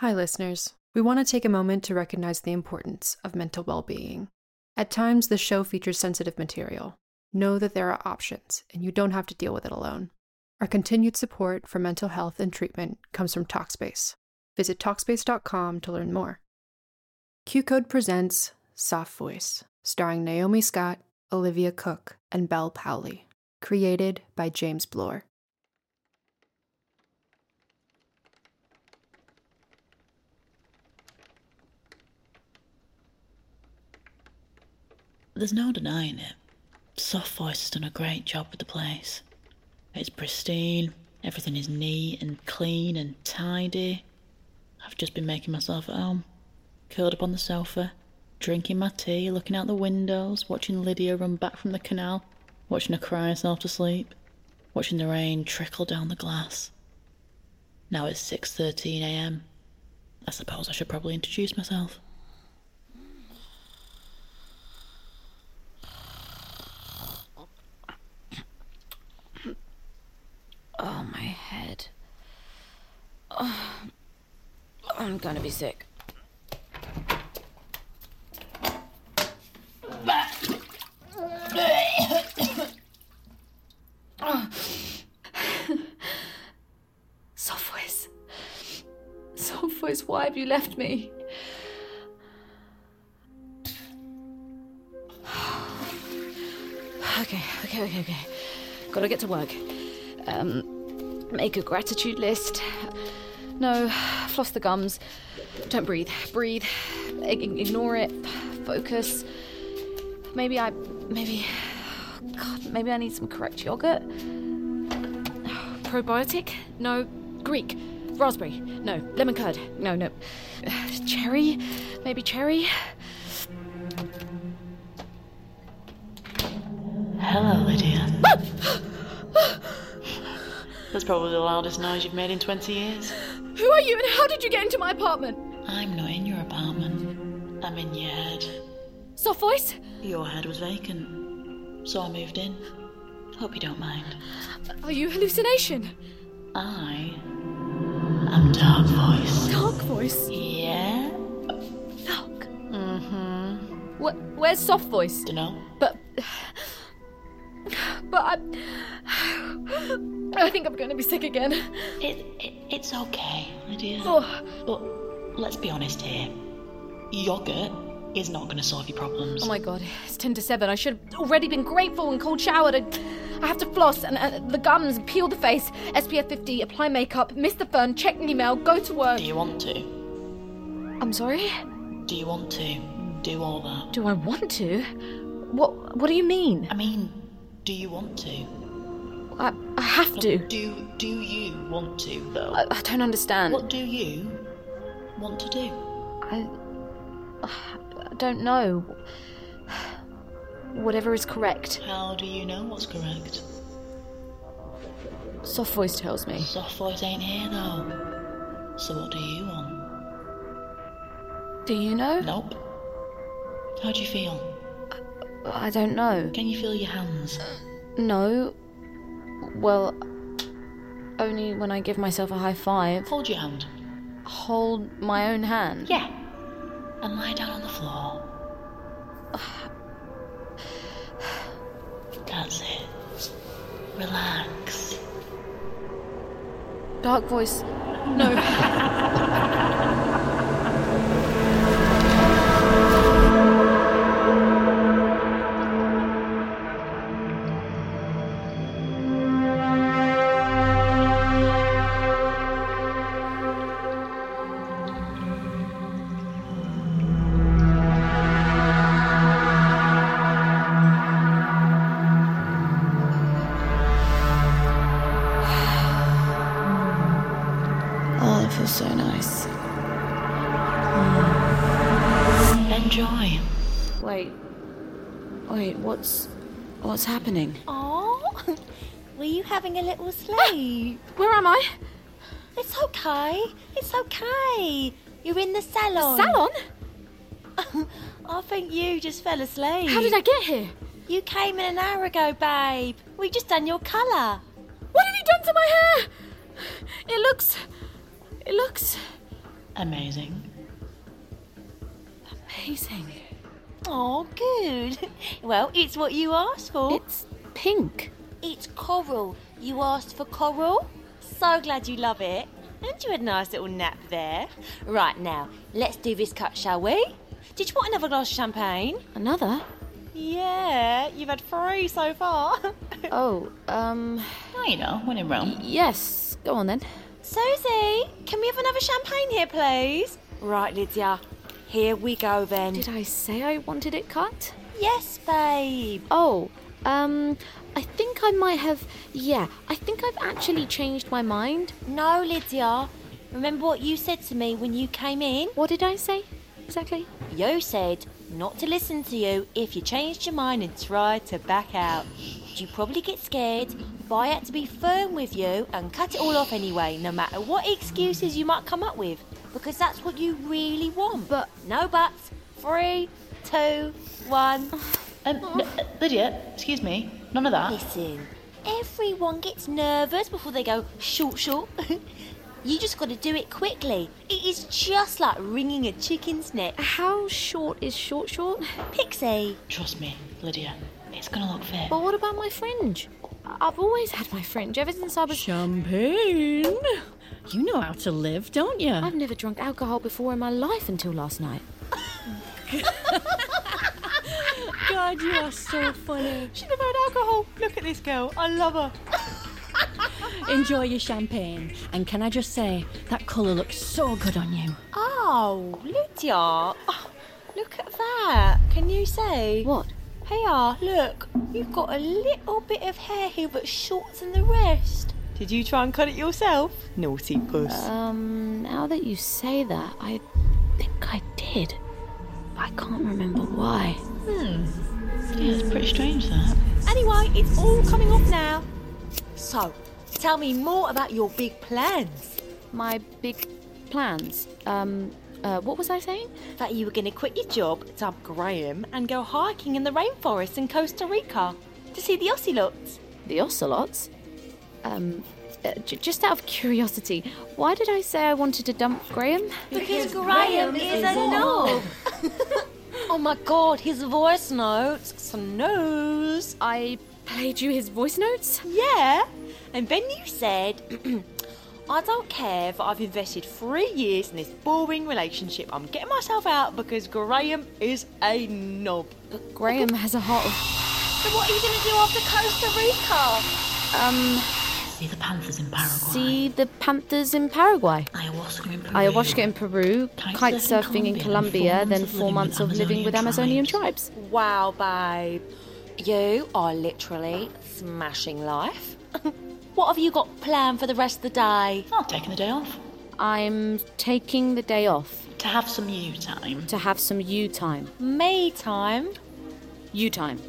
Hi, listeners. We want to take a moment to recognize the importance of mental well being. At times, the show features sensitive material. Know that there are options, and you don't have to deal with it alone. Our continued support for mental health and treatment comes from Talkspace. Visit Talkspace.com to learn more. Q Code presents Soft Voice, starring Naomi Scott, Olivia Cooke, and Bel Powley. Created by James Bloor. There's no denying it. Soft Voice has done a great job with the place. It's pristine, everything is neat and clean and tidy. I've just been making myself at home, curled up on the sofa, drinking my tea, looking out the windows, watching Lydia run back from the canal, watching her cry herself to sleep, watching the rain trickle down the glass. Now it's 6:13 a.m. I suppose I should probably introduce myself. Oh, my head. Oh, I'm gonna be sick. Soft voice. Soft voice, why have you left me? Okay, okay, okay, okay. Gotta get to work. Um, make a gratitude list. No, floss the gums. Don't breathe. Breathe. I- ignore it. Focus. Maybe I. Maybe. God, maybe I need some correct yogurt. Probiotic? No. Greek. Raspberry. No. Lemon curd. No, no. Cherry? Maybe cherry? Hello, Lydia. That's probably the loudest noise you've made in 20 years. Who are you and how did you get into my apartment? I'm not in your apartment. I'm in your head. Soft voice? Your head was vacant, so I moved in. Hope you don't mind. Are you hallucination? I am Dark Voice. Dark voice? Yeah? Dark. Mm-hmm. Wh- where's soft voice? Dunno. But. But I. I think I'm going to be sick again. It, it, it's okay, Lydia. Oh. But let's be honest here. Yogurt is not going to solve your problems. Oh my god, it's 10 to 7. I should have already been grateful and cold showered. I, I have to floss and uh, the gums, peel the face, SPF 50, apply makeup, miss the fun, check an email, go to work. Do you want to? I'm sorry? Do you want to do all that? Do I want to? What What do you mean? I mean, do you want to? I, I have to. Do do you want to though? I, I don't understand. What do you want to do? I, I don't know. Whatever is correct. How do you know what's correct? Soft voice tells me. Soft voice ain't here though. So what do you want? Do you know? Nope. How do you feel? I don't know. Can you feel your hands? No. Well, only when I give myself a high five. Hold your hand. Hold my own hand. Yeah. And lie down on the floor. That's it. Relax. Dark voice. No. Wait, what's. What's happening? Oh, were you having a little sleep? Where am I? it's okay. It's okay. You're in the salon. Salon? I think you just fell asleep. How did I get here? You came in an hour ago, babe. We just done your colour. What have you done to my hair? It looks. It looks Amazing. amazing. Oh, good. Well, it's what you asked for. It's pink. It's coral. You asked for coral? So glad you love it. And you had a nice little nap there. Right now, let's do this cut, shall we? Did you want another glass of champagne? Another? Yeah, you've had three so far. Oh, um. Oh, you know, when in Rome. Yes. Go on then. Susie, can we have another champagne here, please? Right, Lydia. Here we go then. Did I say I wanted it cut? Yes, babe. Oh, um. I think I might have. Yeah, I think I've actually changed my mind. No, Lydia. Remember what you said to me when you came in? What did I say? Exactly? You said not to listen to you if you changed your mind and tried to back out. You probably get scared, but I had to be firm with you and cut it all off anyway, no matter what excuses you might come up with, because that's what you really want. But- no buts. Three, two, one. Um, n- Lydia, excuse me. None of that. Listen, everyone gets nervous before they go short, short. you just got to do it quickly. It is just like wringing a chicken's neck. How short is short short? Pixie. Trust me, Lydia. It's gonna look fair. But what about my fringe? I've always had my fringe ever since I was. Champagne. You know how to live, don't you? I've never drunk alcohol before in my life until last night. God, you are so funny. She never had alcohol. Look at this girl. I love her. Enjoy your champagne. And can I just say, that colour looks so good on you. Oh, Lydia. Oh, look at that. Can you say? What? Here, look. You've got a little bit of hair here that's shorter than the rest. Did you try and cut it yourself? Naughty puss. Um, now that you say that, I think I did. I can't remember why. Hmm. Yeah, it's pretty strange that. Anyway, it's all coming off now. So, tell me more about your big plans. My big plans. Um, uh, what was I saying? That you were going to quit your job at Dub Graham and go hiking in the rainforest in Costa Rica to see the ocelots. The ocelots? Um, uh, j- just out of curiosity, why did I say I wanted to dump Graham? Because Graham is a knob. oh my god, his voice notes. Snooze. I played you his voice notes? Yeah. And then you said, I don't care that I've invested three years in this boring relationship. I'm getting myself out because Graham is a knob. But Graham has a heart of. So what are you going to do after Costa Rica? Um, See the panthers in Paraguay. see the panthers in Paraguay. Ayahuasca in Peru. Ayahuasca in Peru, Kite kite surfing surfing in Colombia, Colombia, then four months of living with Amazonian tribes. Wow, babe. You are literally smashing life. what have you got planned for the rest of the day? Oh, taking the day off. I'm taking the day off To have some you time. to have some you time. Me time. You time.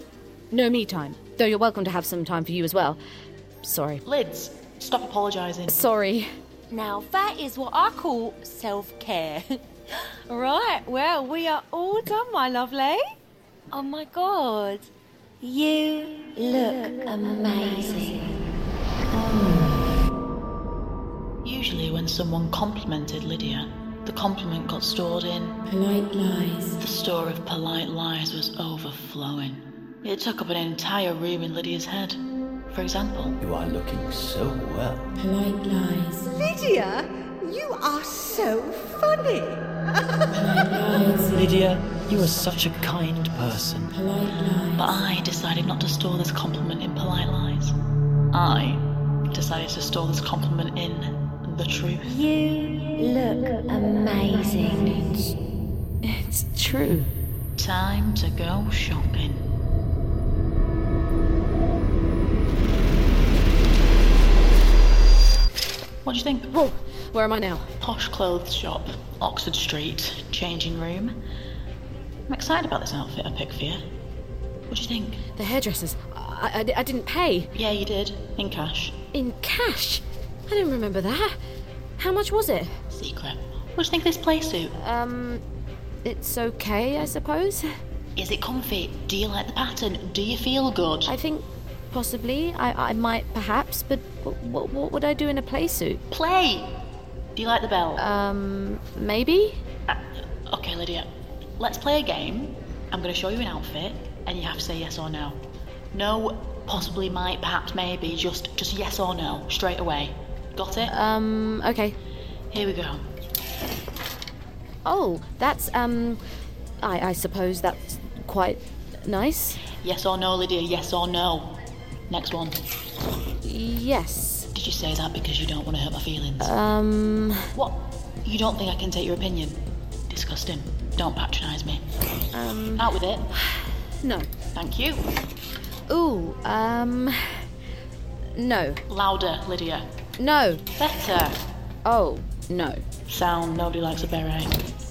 No me time. Though you're welcome to have some time for you as well. Sorry. Lids, stop apologising. Sorry. Now, that is what I call self care. right, well, we are all done, my lovely. Oh my god. You look amazing. Usually, when someone complimented Lydia, the compliment got stored in polite lies. The store of polite lies was overflowing. It took up an entire room in Lydia's head. For example, You are looking so well. Polite lies. Lydia, you are so funny. Polite lies. Lydia, you are such a kind person. Polite lies. but I decided not to store this compliment in polite lies. I decided to store this compliment in the truth. You look amazing. It's true. Time to go shopping. What do you think? Whoa, where am I now? Posh clothes shop, Oxford Street, changing room. I'm excited about this outfit I picked for you. What do you think? The hairdressers. I, I, I didn't pay. Yeah, you did. In cash. In cash? I don't remember that. How much was it? Secret. What do you think of this play suit? Um, it's okay, I suppose. Is it comfy? Do you like the pattern? Do you feel good? I think possibly. I, I might perhaps, but what, what would I do in a play suit? Play! Do you like the belt? Um, maybe? Uh, okay, Lydia. Let's play a game. I'm going to show you an outfit, and you have to say yes or no. No, possibly, might, perhaps, maybe. Just, just yes or no, straight away. Got it? Um, okay. Here we go. Oh, that's, um, I, I suppose that's quite nice. Yes or no, Lydia. Yes or no. Next one. Yes. Did you say that because you don't want to hurt my feelings? Um, what? You don't think I can take your opinion? Disgusting. Don't patronise me. um, Out with it. no. Thank you. Ooh, um, no. Louder, Lydia. No. Better. Oh, no. Sound. Nobody likes a beret.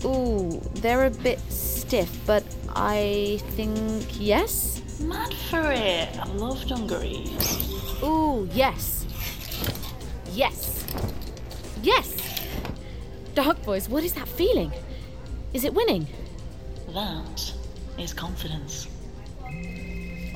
Ooh, they're a bit stiff, but I think yes? Mad for it. I love dungarees. Ooh, yes. Yes. Yes! Dark Voice, what is that feeling? Is it winning? That is confidence.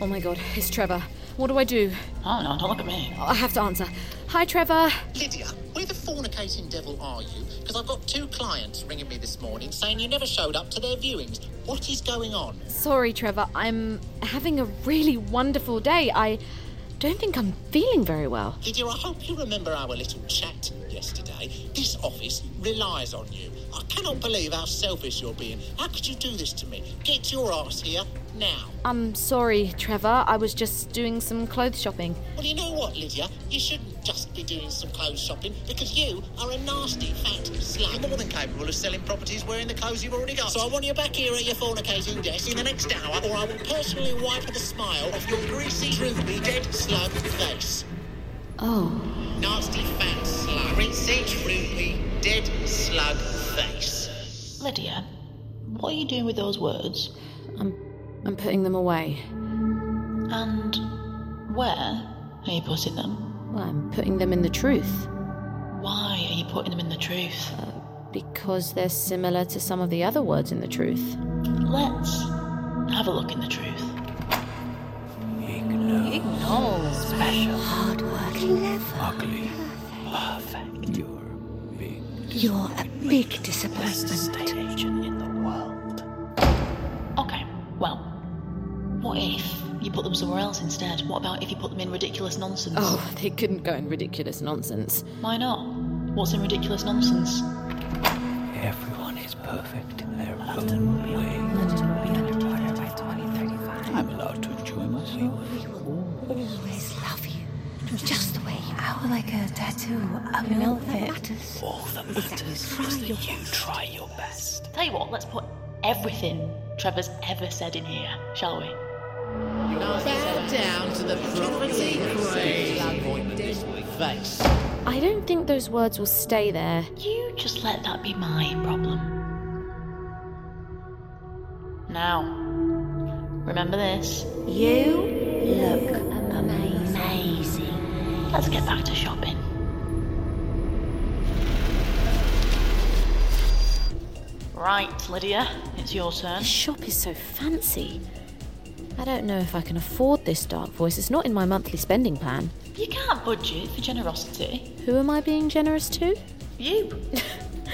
Oh my god, it's Trevor. What do I do? Oh no, don't look at me. I have to answer. Hi, Trevor. Lydia, where the fornicating devil are you? Because I've got two clients ringing me this morning saying you never showed up to their viewings. What is going on? Sorry, Trevor. I'm having a really wonderful day. I don't think I'm feeling very well. Lydia, I hope you remember our little chat yesterday. This office relies on you. I cannot believe how selfish you're being. How could you do this to me? Get your ass here now. I'm sorry, Trevor. I was just doing some clothes shopping. Well, you know what, Lydia? You shouldn't just be doing some clothes shopping because you are a nasty, fat slut. You're more than capable of selling properties wearing the clothes you've already got. So I want you back here at your fornicating desk in the next hour, or I will personally wipe the smile off your greasy, droopy, dead slug face. Oh. Nasty, fat slut. Greasy, droopy, dead slug face. Lydia, what are you doing with those words? I'm I'm putting them away. And where are you putting them? Well, I'm putting them in the truth. Why are you putting them in the truth? Uh, because they're similar to some of the other words in the truth. Let's have a look in the truth. Ignore. Special. Hard work. Clever. Ugly. Perfect. You're big. You're a big Best disappointment. estate agent in the world. Okay, well, what if you put them somewhere else instead? What about if you put them in ridiculous nonsense? Oh, they couldn't go in ridiculous nonsense. Why not? What's in ridiculous nonsense? Everyone is perfect in their own way. I'm allowed to enjoy myself. We will always love you. Just the way you are. Like a tattoo of an outfit. All that matters is that you try your best. Tell you what, let's put everything Trevor's ever said in here, shall we? Bow down to the property queen. Face. I don't think those words will stay there. You just let that be my problem. Now, remember this. You look amazing. Let's get back to shopping. Right, Lydia, it's your turn. The shop is so fancy. I don't know if I can afford this dark voice. It's not in my monthly spending plan. You can't budget for generosity. Who am I being generous to? You.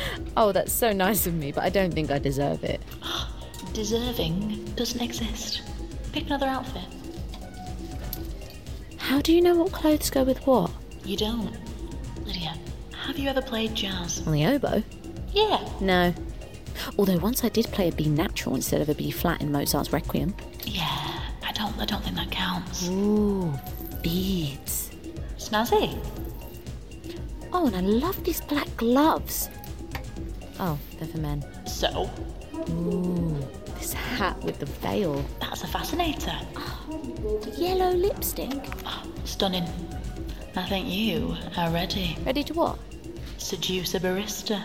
Oh, that's so nice of me, but I don't think I deserve it. Deserving doesn't exist. Pick another outfit. How do you know what clothes go with what? You don't. Lydia, have you ever played jazz? On the oboe? Yeah. No. Although once I did play a B natural instead of a B flat in Mozart's Requiem. Yeah. I don't. Think that counts. Ooh, beads. Snazzy. Oh, and I love these black gloves. Oh, they're for men. So, Ooh, this hat with the veil. that's a fascinator. The yellow lipstick. Stunning. I think you are ready. Ready to what? Seduce a barista.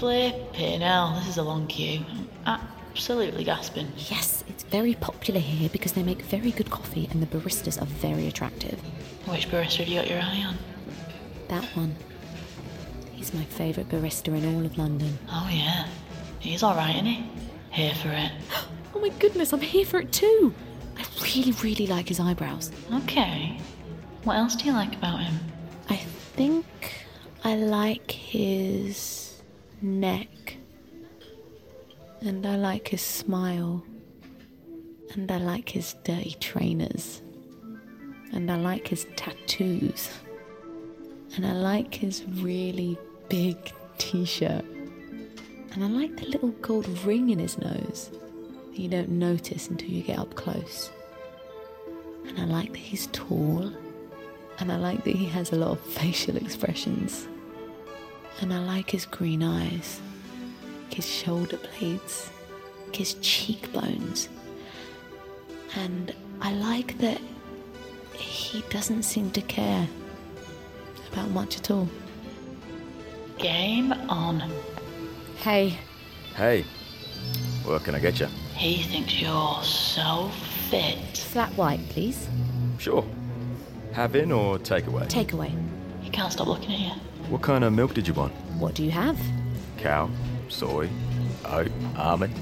Flipping hell, this is a long queue. I'm absolutely gasping. Yes, it's very popular here because they make very good coffee and the baristas are very attractive. Which barista have you got your eye on? That one. He's my favourite barista in all of London. Oh yeah. He's alright, isn't he? Here for it. Oh my goodness, I'm here for it too! I really, really like his eyebrows. Okay. What else do you like about him? I think I like his neck. And I like his smile. And I like his dirty trainers. And I like his tattoos. And I like his really big t shirt. And I like the little gold ring in his nose that you don't notice until you get up close. And I like that he's tall. And I like that he has a lot of facial expressions. And I like his green eyes, his shoulder blades, his cheekbones. And I like that he doesn't seem to care about much at all. Game on. Hey, Hey, what can I get you? He thinks you're so fit. flat white, please. Sure. Have in or take away? Take away. He can't stop looking at you. What kind of milk did you want? What do you have? Cow, soy, oat, almond,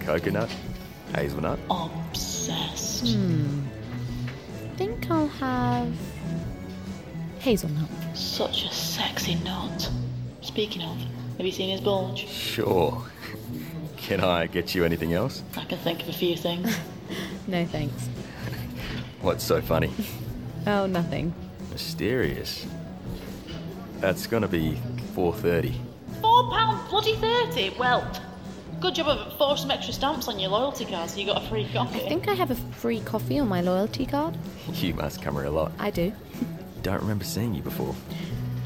coconut, hazelnut. Obsessed. Hmm. think I'll have hazelnut. Such a sexy nut. Speaking of, have you seen his bulge? Sure. Can I get you anything else? I can think of a few things. No thanks. What's so funny? Oh, nothing. Mysterious. That's gonna be 4.30. Four pound bloody thirty. Well, good job of forcing some extra stamps on your loyalty card, so you got a free coffee. I think I have a free coffee on my loyalty card. You must come here a lot. I do. Don't remember seeing you before.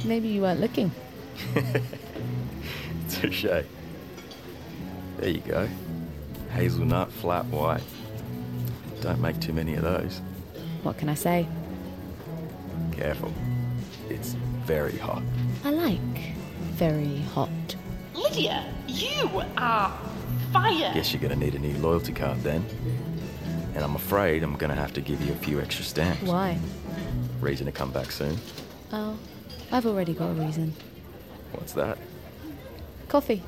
Maybe you weren't looking. Touche. There you go. Hazelnut flat white. Don't make too many of those. What can I say? Careful. It's very hot. I like very hot. Lydia, you are fire. Guess you're gonna need a new loyalty card then. And I'm afraid I'm gonna have to give you a few extra stamps. Why? Reason to come back soon. Oh, I've already got a reason. What's that? Coffee.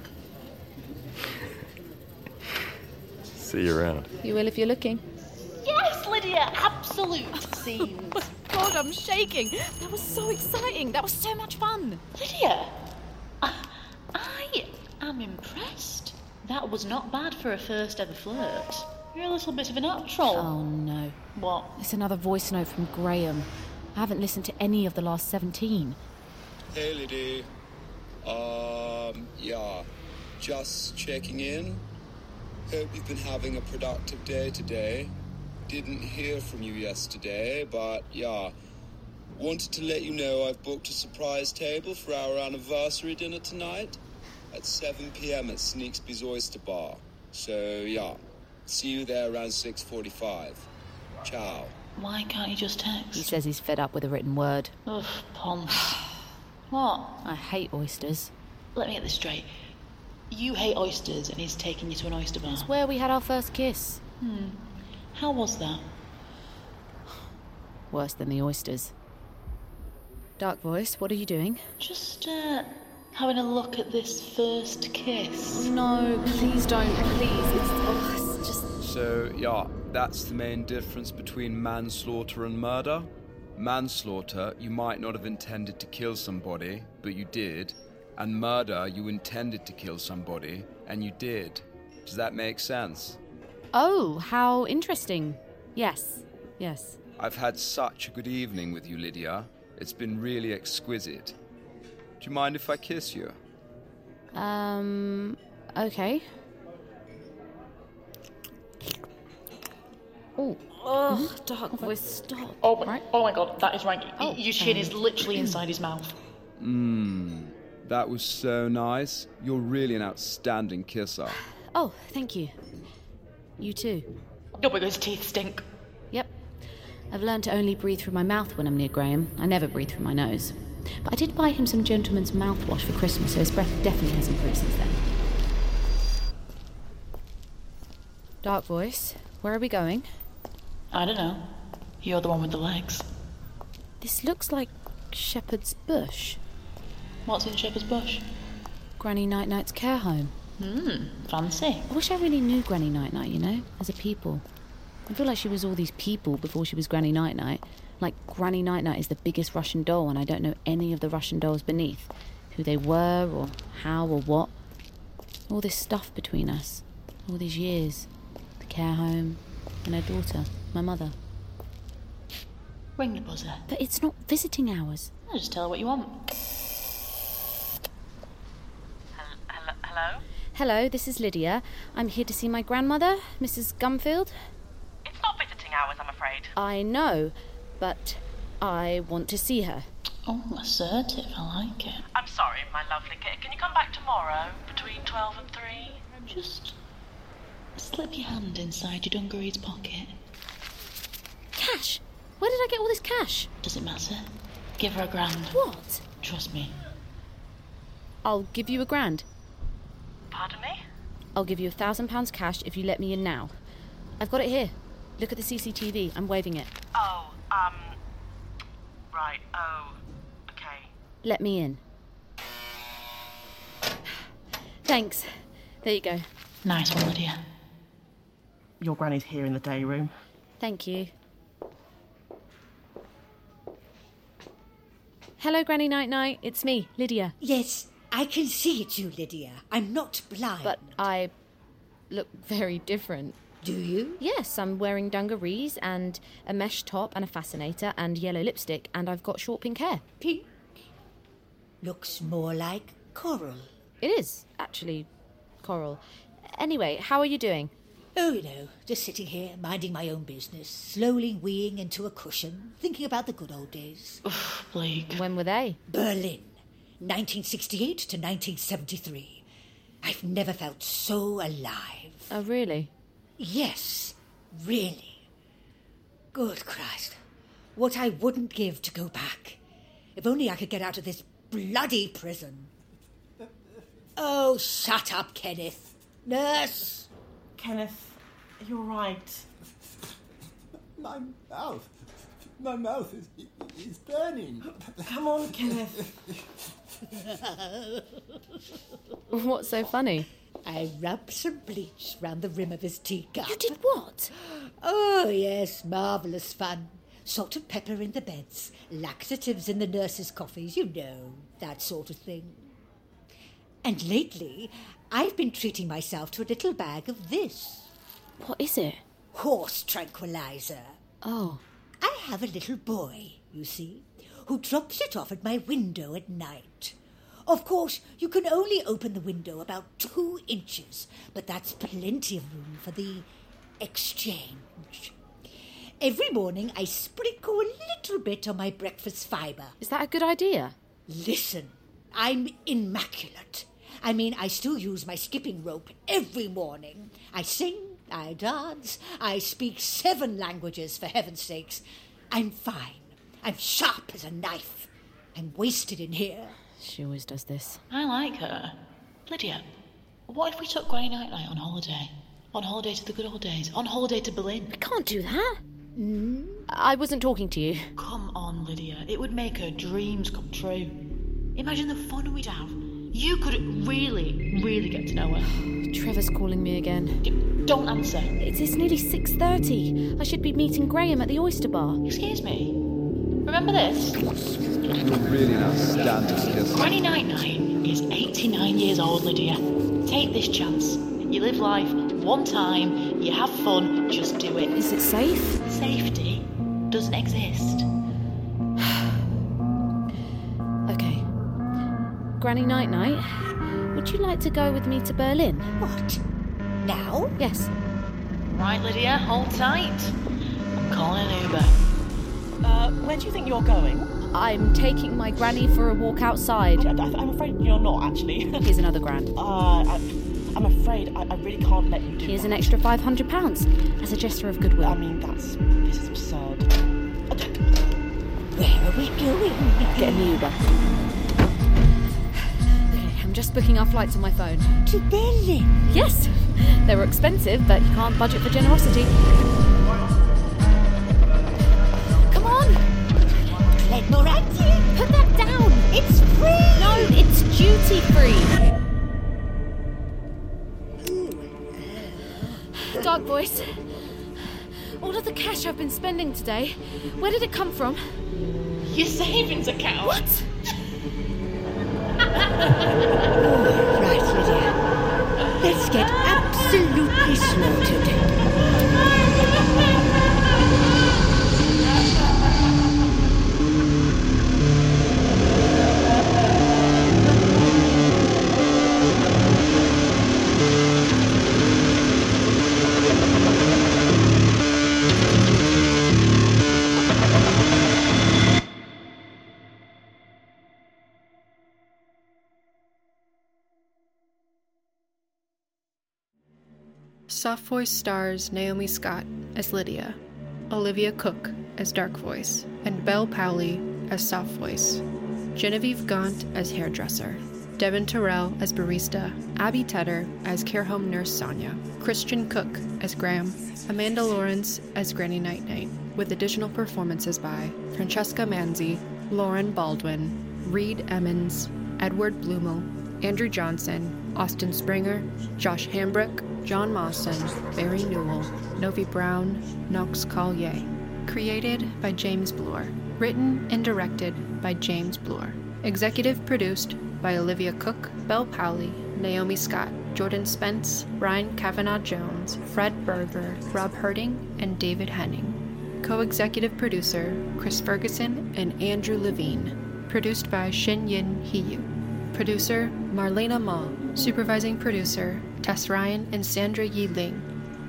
See you around. You will if you're looking. Yes, Lydia, absolute scenes. God, I'm shaking. That was so exciting. That was so much fun. Lydia, I, I am impressed. That was not bad for a first ever flirt. You're a little bit of a natural. Oh no. What? It's another voice note from Graham. I haven't listened to any of the last 17. Hey, Liddy. Um, yeah. Just checking in. Hope you've been having a productive day today. Didn't hear from you yesterday, but yeah. Wanted to let you know I've booked a surprise table for our anniversary dinner tonight at 7 p.m. at Sneaksby's Oyster Bar. So yeah, see you there around 6:45. Ciao. Why can't you just text? He says he's fed up with a written word. Ugh, Ponce. what? I hate oysters. Let me get this straight. You hate oysters and he's taking you to an oyster bar. It's where we had our first kiss. Hmm. How was that? Worse than the oysters. Dark voice, what are you doing? Just, uh, having a look at this first kiss. No, please don't. Please. It's, oh, it's just. So, yeah, that's the main difference between manslaughter and murder. Manslaughter, you might not have intended to kill somebody, but you did. And murder, you intended to kill somebody, and you did. Does that make sense? Oh, how interesting. Yes, yes. I've had such a good evening with you, Lydia. It's been really exquisite. Do you mind if I kiss you? Um, okay. Oh, Ugh. dark voice, stop. Oh my, oh my god, that is rank. Oh, Your chin is literally inside his mouth. Mmm, that was so nice. You're really an outstanding kisser. Oh, thank you. You too. No, but his teeth stink. Yep. I've learned to only breathe through my mouth when I'm near Graham. I never breathe through my nose. But I did buy him some gentleman's mouthwash for Christmas, so his breath definitely has improved since then. Dark voice, where are we going? I don't know. You're the one with the legs. This looks like Shepherd's Bush. What's in Shepherd's Bush? Granny Night Night's care home. Hmm, fancy. I wish I really knew Granny Night Night, you know, as a people. I feel like she was all these people before she was Granny Night Night. Like Granny Night Night is the biggest Russian doll, and I don't know any of the Russian dolls beneath. Who they were, or how, or what. All this stuff between us. All these years. The care home, and her daughter, my mother. Ring the buzzer. But it's not visiting hours. I'll just tell her what you want. Hello? Hello, this is Lydia. I'm here to see my grandmother, Mrs. Gumfield. It's not visiting hours, I'm afraid. I know, but I want to see her. Oh, assertive. I like it. I'm sorry, my lovely kid. Can you come back tomorrow between 12 and 3? Just slip your hand inside your dungarees pocket. Cash? Where did I get all this cash? Does it matter? Give her a grand. What? Trust me. I'll give you a grand. Pardon me? I'll give you a thousand pounds cash if you let me in now. I've got it here. Look at the CCTV. I'm waving it. Oh, um. Right, oh. Okay. Let me in. Thanks. There you go. Nice one, Lydia. Your granny's here in the day room. Thank you. Hello, Granny Night Night. It's me, Lydia. Yes, I can see it's you, Lydia. I'm not blind. But I look very different. Do you? Yes, I'm wearing dungarees and a mesh top and a fascinator and yellow lipstick, and I've got short pink hair. Pink? Looks more like coral. It is, actually, coral. Anyway, how are you doing? Oh, you know, just sitting here, minding my own business, slowly weeing into a cushion, thinking about the good old days. Ugh, Blake. When were they? Berlin, 1968 to 1973. I've never felt so alive. Oh, really? Yes, really. Good Christ. What I wouldn't give to go back. If only I could get out of this bloody prison. Oh, shut up, Kenneth. Nurse! Kenneth, you're right. My mouth. My mouth is, is burning. Come on, Kenneth. What's so funny? I rubbed some bleach round the rim of his teacup. You did what? Oh, yes, marvellous fun. Salt and pepper in the beds, laxatives in the nurses' coffees, you know, that sort of thing. And lately, I've been treating myself to a little bag of this What is it? horse tranquilizer. Oh. I have a little boy, you see, who drops it off at my window at night. Of course, you can only open the window about two inches, but that's plenty of room for the exchange. Every morning I sprinkle a little bit on my breakfast fibre. Is that a good idea? Listen, I'm immaculate. I mean, I still use my skipping rope every morning. I sing, I dance, I speak seven languages, for heaven's sakes. I'm fine. I'm sharp as a knife. I'm wasted in here. She always does this. I like her. Lydia, what if we took Granny Night Night on holiday? On holiday to the good old days. On holiday to Berlin. We can't do that. I wasn't talking to you. Come on, Lydia. It would make her dreams come true. Imagine the fun we'd have. You could really, really get to know her. Trevor's calling me again. Don't answer. It's, it's nearly 6.30. I should be meeting Graham at the oyster bar. Excuse me. Remember this? Really now stand this kiss. Granny Night Night is 89 years old, Lydia. Take this chance. You live life one time, you have fun, just do it. Is it safe? Safety doesn't exist. Okay. Granny Night Night, would you like to go with me to Berlin? What? Now? Yes. Right, Lydia, hold tight. I'm calling an Uber. Uh, where do you think you're going? I'm taking my granny for a walk outside. I, am afraid you're not, actually. Here's another grand. Uh, I, I'm afraid I, I really can't let you do Here's that. an extra £500 as a gesture of goodwill. I mean, that's. this is absurd. Where are we going? Get an Uber. Okay, I'm just booking our flights on my phone. To Berlin? Yes! They were expensive, but you can't budget for generosity. Duty free! Dark voice. All of the cash I've been spending today, where did it come from? Your savings account. What? Right, Lydia. Let's get absolutely slaughtered. Soft Voice stars Naomi Scott as Lydia, Olivia Cooke as Dark Voice, and Bel Powley as Soft Voice, Genevieve Gaunt as hairdresser, Devin Terrell as barista, Abby Tedder as care home nurse Sonia, Christian Cook as Graham, Amanda Lawrence as Granny Night Night, with additional performances by Francesca Manzi, Lauren Baldwin, Reed Emmons, Edward Blumel, Andrew Johnson, Austin Springer, Josh Hambrook, John Mawson, Barry Newell, Novi Brown, Knox Collier. Created by James Bloor. Written and directed by James Bloor. Executive produced by Olivia Cooke, Bel Powley, Naomi Scott, Jordan Spence, Ryan Kavanaugh Jones, Fred Berger, Rob Herding, and David Henning. Co executive producer Chris Ferguson and Andrew Levine. Produced by Shin Yin Hiyu. Producer Marlena Ma. Supervising producer Tess Ryan and Sandra Yi Ling.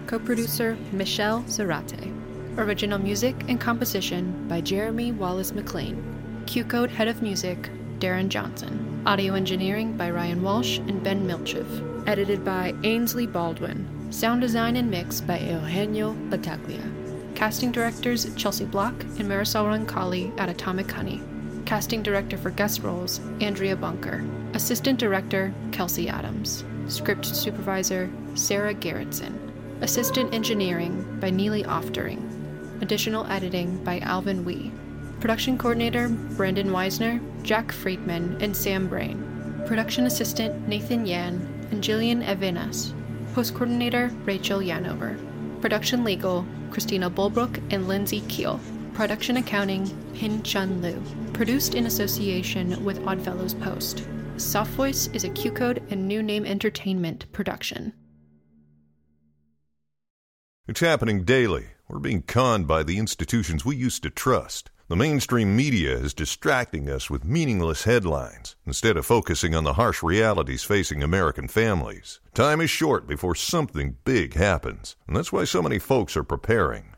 Co producer Michelle Zarate. Original music and composition by Jeremy Wallace McLean. Q Code Head of Music Darren Johnson. Audio engineering by Ryan Walsh and Ben Milchev. Edited by Ainsley Baldwin. Sound design and mix by Eugenio Bataglia. Casting directors Chelsea Block and Marisol Roncalli at Atomic Honey. Casting director for guest roles Andrea Bunker. Assistant director Kelsey Adams. Script supervisor Sarah Gerritsen. Assistant engineering by Neely Oftering. Additional editing by Alvin Wee. Production coordinator Brandon Weisner, Jack Friedman, and Sam Brain. Production assistant Nathan Yan and Jillian Evenas. Post coordinator Rachel Yanover. Production legal Christina Bulbrook and Lindsay Keel. Production accounting Pin Chun Liu. Produced in association with Oddfellows Post. Soft Voice is a Q Code and New Name Entertainment production. It's happening daily. We're being conned by the institutions we used to trust. The mainstream media is distracting us with meaningless headlines instead of focusing on the harsh realities facing American families. Time is short before something big happens, and that's why so many folks are preparing.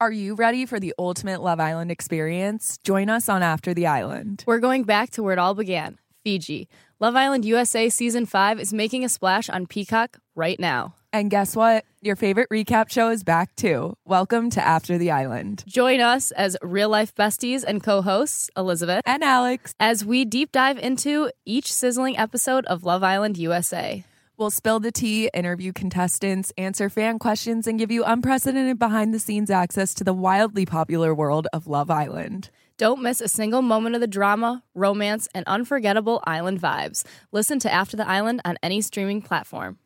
Are you ready for the ultimate Love Island experience? Join us on After the Island. We're going back to where it all began Fiji. Love Island USA Season 5 is making a splash on Peacock right now. And guess what? Your favorite recap show is back too. Welcome to After the Island. Join us as real life besties and co hosts, Elizabeth and Alex, as we deep dive into each sizzling episode of Love Island USA. We'll spill the tea, interview contestants, answer fan questions, and give you unprecedented behind the scenes access to the wildly popular world of Love Island. Don't miss a single moment of the drama, romance, and unforgettable island vibes. Listen to After the Island on any streaming platform.